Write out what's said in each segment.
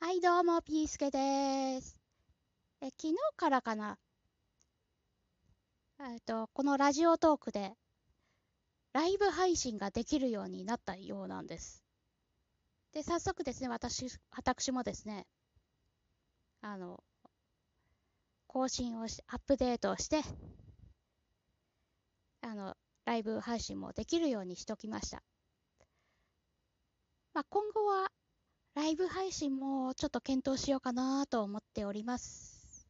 はい、どうも、ピースケです。え、昨日からかな？えっと、このラジオトークで、ライブ配信ができるようになったようなんです。で、早速ですね、私、私もですね、あの、更新をし、アップデートをして、あの、ライブ配信もできるようにしときました。まあ、今後は、ライブ配信もちょっと検討しようかなと思っております。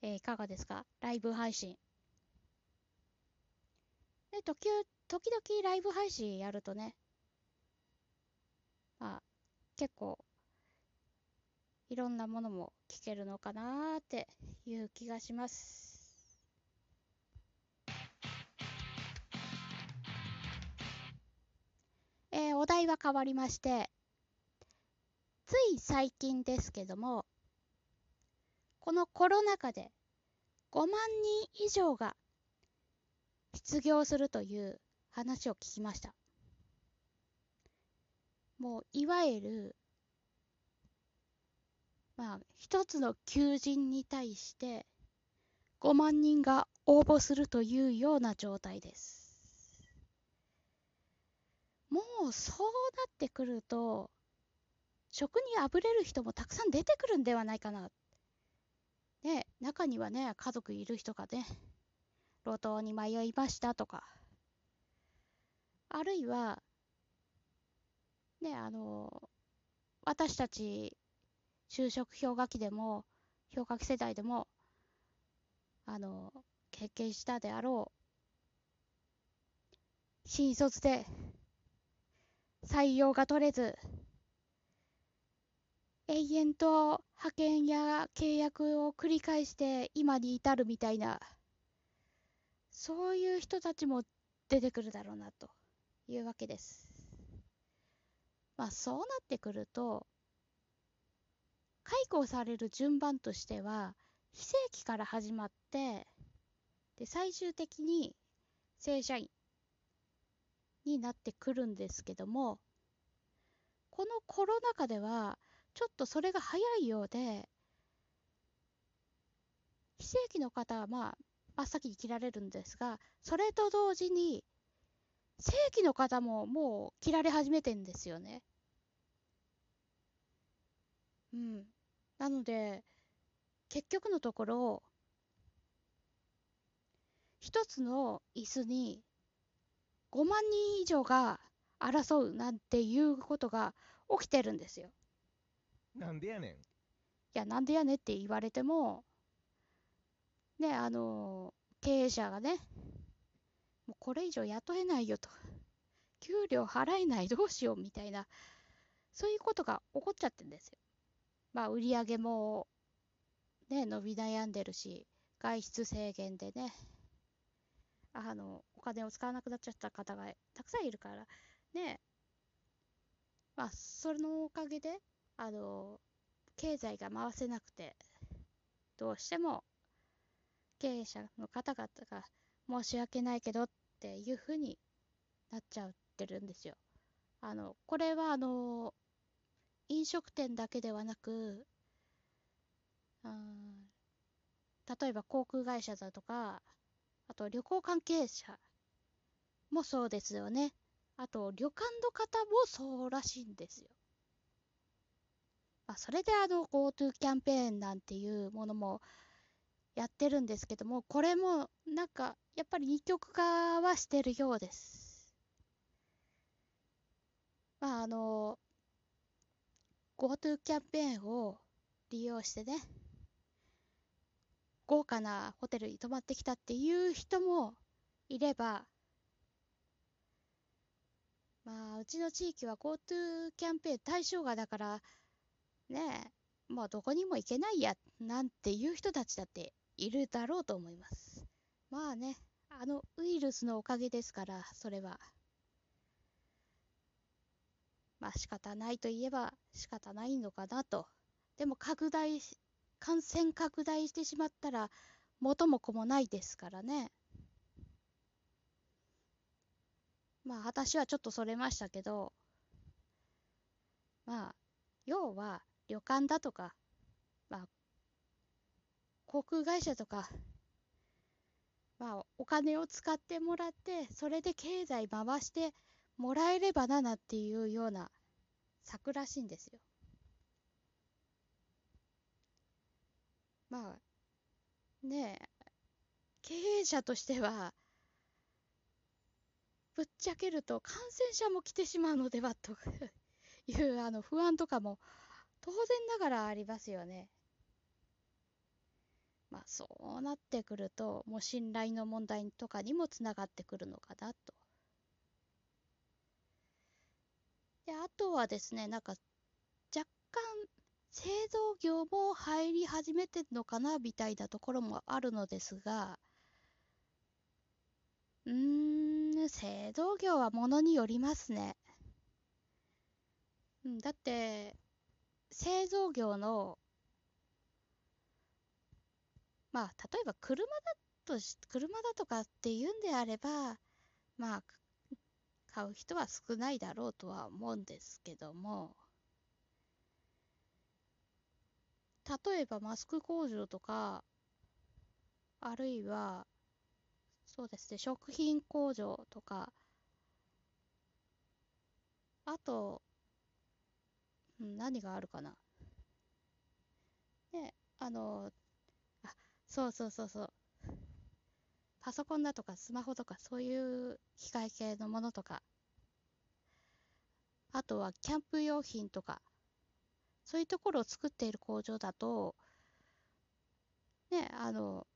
えいかがですか？ライブ配信。で、時々、時々ライブ配信やるとね、まあ、結構、いろんなものも聞けるのかなっていう気がします。えーお題は変わりまして、つい最近ですけども、このコロナ禍で5万人以上が失業するという話を聞きました。もう、いわゆる、まあ、一つの求人に対して5万人が応募するというような状態です。もうそうなってくると、職にあぶれる人もたくさん出てくるんではないかな。ね、中にはね、家族いる人がね、路頭に迷いましたとか、あるいは、ね、あの、私たち就職氷河期でも、氷河期世代でも、あの、経験したであろう、新卒で採用が取れず、永遠と派遣や契約を繰り返して今に至るみたいな、そういう人たちも出てくるだろうなというわけです。まあそうなってくると、解雇される順番としては、非正規から始まって、で、最終的に正社員になってくるんですけども、このコロナ禍では、ちょっとそれが早いようで、非正規の方はまあ、真っ先に切られるんですが、それと同時に、正規の方ももう切られ始めてんですよね。うん。なので、結局のところ、一つの椅子に5万人以上が争うなんていうことが起きてるんですよ。なんでやねん。いや、なんでやねって言われても、ね、あの、経営者がね、もうこれ以上雇えないよと、給料払えないどうしようみたいな、そういうことが起こっちゃってるんですよ。まあ、売り上げも、ね、伸び悩んでるし、外出制限でね、あの、お金を使わなくなっちゃった方がたくさんいるから、ね、まあ、それのおかげで、あの、経済が回せなくて、どうしても経営者の方々が申し訳ないけどっていうふうになっちゃってるんですよ。あの、これはあの、飲食店だけではなく、うん、例えば航空会社だとか、あと旅行関係者もそうですよね。あと旅館の方もそうらしいんですよ。まあ、それであの GoTo キャンペーンなんていうものもやってるんですけども、これもなんかやっぱり二極化はしてるようです。まああの GoTo キャンペーンを利用してね、豪華なホテルに泊まってきたっていう人もいれば、まあうちの地域は GoTo キャンペーン対象外だから、ねえ、もうどこにも行けないや、なんていう人たちだっているだろうと思います。まあね、あのウイルスのおかげですから、それは。まあ仕方ないといえば仕方ないのかなと。でも拡大し、感染拡大してしまったら元も子もないですからね。まあ私はちょっとそれましたけど、まあ、要は旅館だとか、まあ、航空会社とか、まあ、お金を使ってもらって、それで経済回してもらえればななっていうような策らしいんですよ。まあ、ねえ、経営者としては、ぶっちゃけると感染者も来てしまうのではと いうあの不安とかも当然ながらありますよね。まあそうなってくるともう信頼の問題とかにもつながってくるのかなと。であとはですねなんか製造業も入り始めてるのかなみたいなところもあるのですがうーん製造業はものによりますね。だって製造業のまあ例えば車だとし車だとかっていうんであればまあ買う人は少ないだろうとは思うんですけども例えばマスク工場とかあるいはそうですね食品工場とかあとうん、何があるかな。ね、あの、あ、そうそうそうそう。パソコンだとかスマホとかそういう機械系のものとか、あとはキャンプ用品とか、そういうところを作っている工場だと、ね、あの、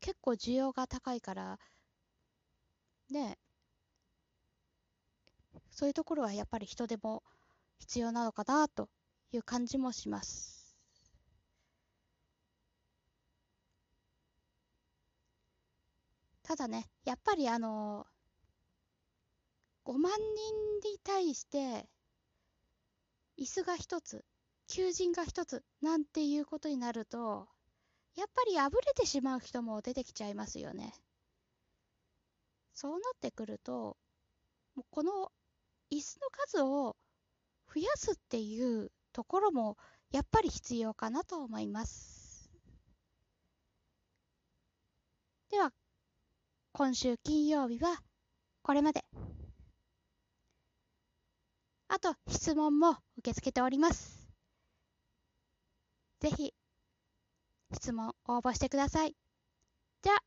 結構需要が高いから、ね、そういうところはやっぱり人手も必要なのかなという感じもします。ただね、やっぱりあの、5万人に対して、椅子が1つ、求人が1つ、なんていうことになると、やっぱりあぶれてしまう人も出てきちゃいますよね。そうなってくると、もうこの椅子の数を増やすっていうところもやっぱり必要かなと思います。では、今週金曜日はこれまで。あと、質問も受け付けております。ぜひ、質問応募してください。じゃあ、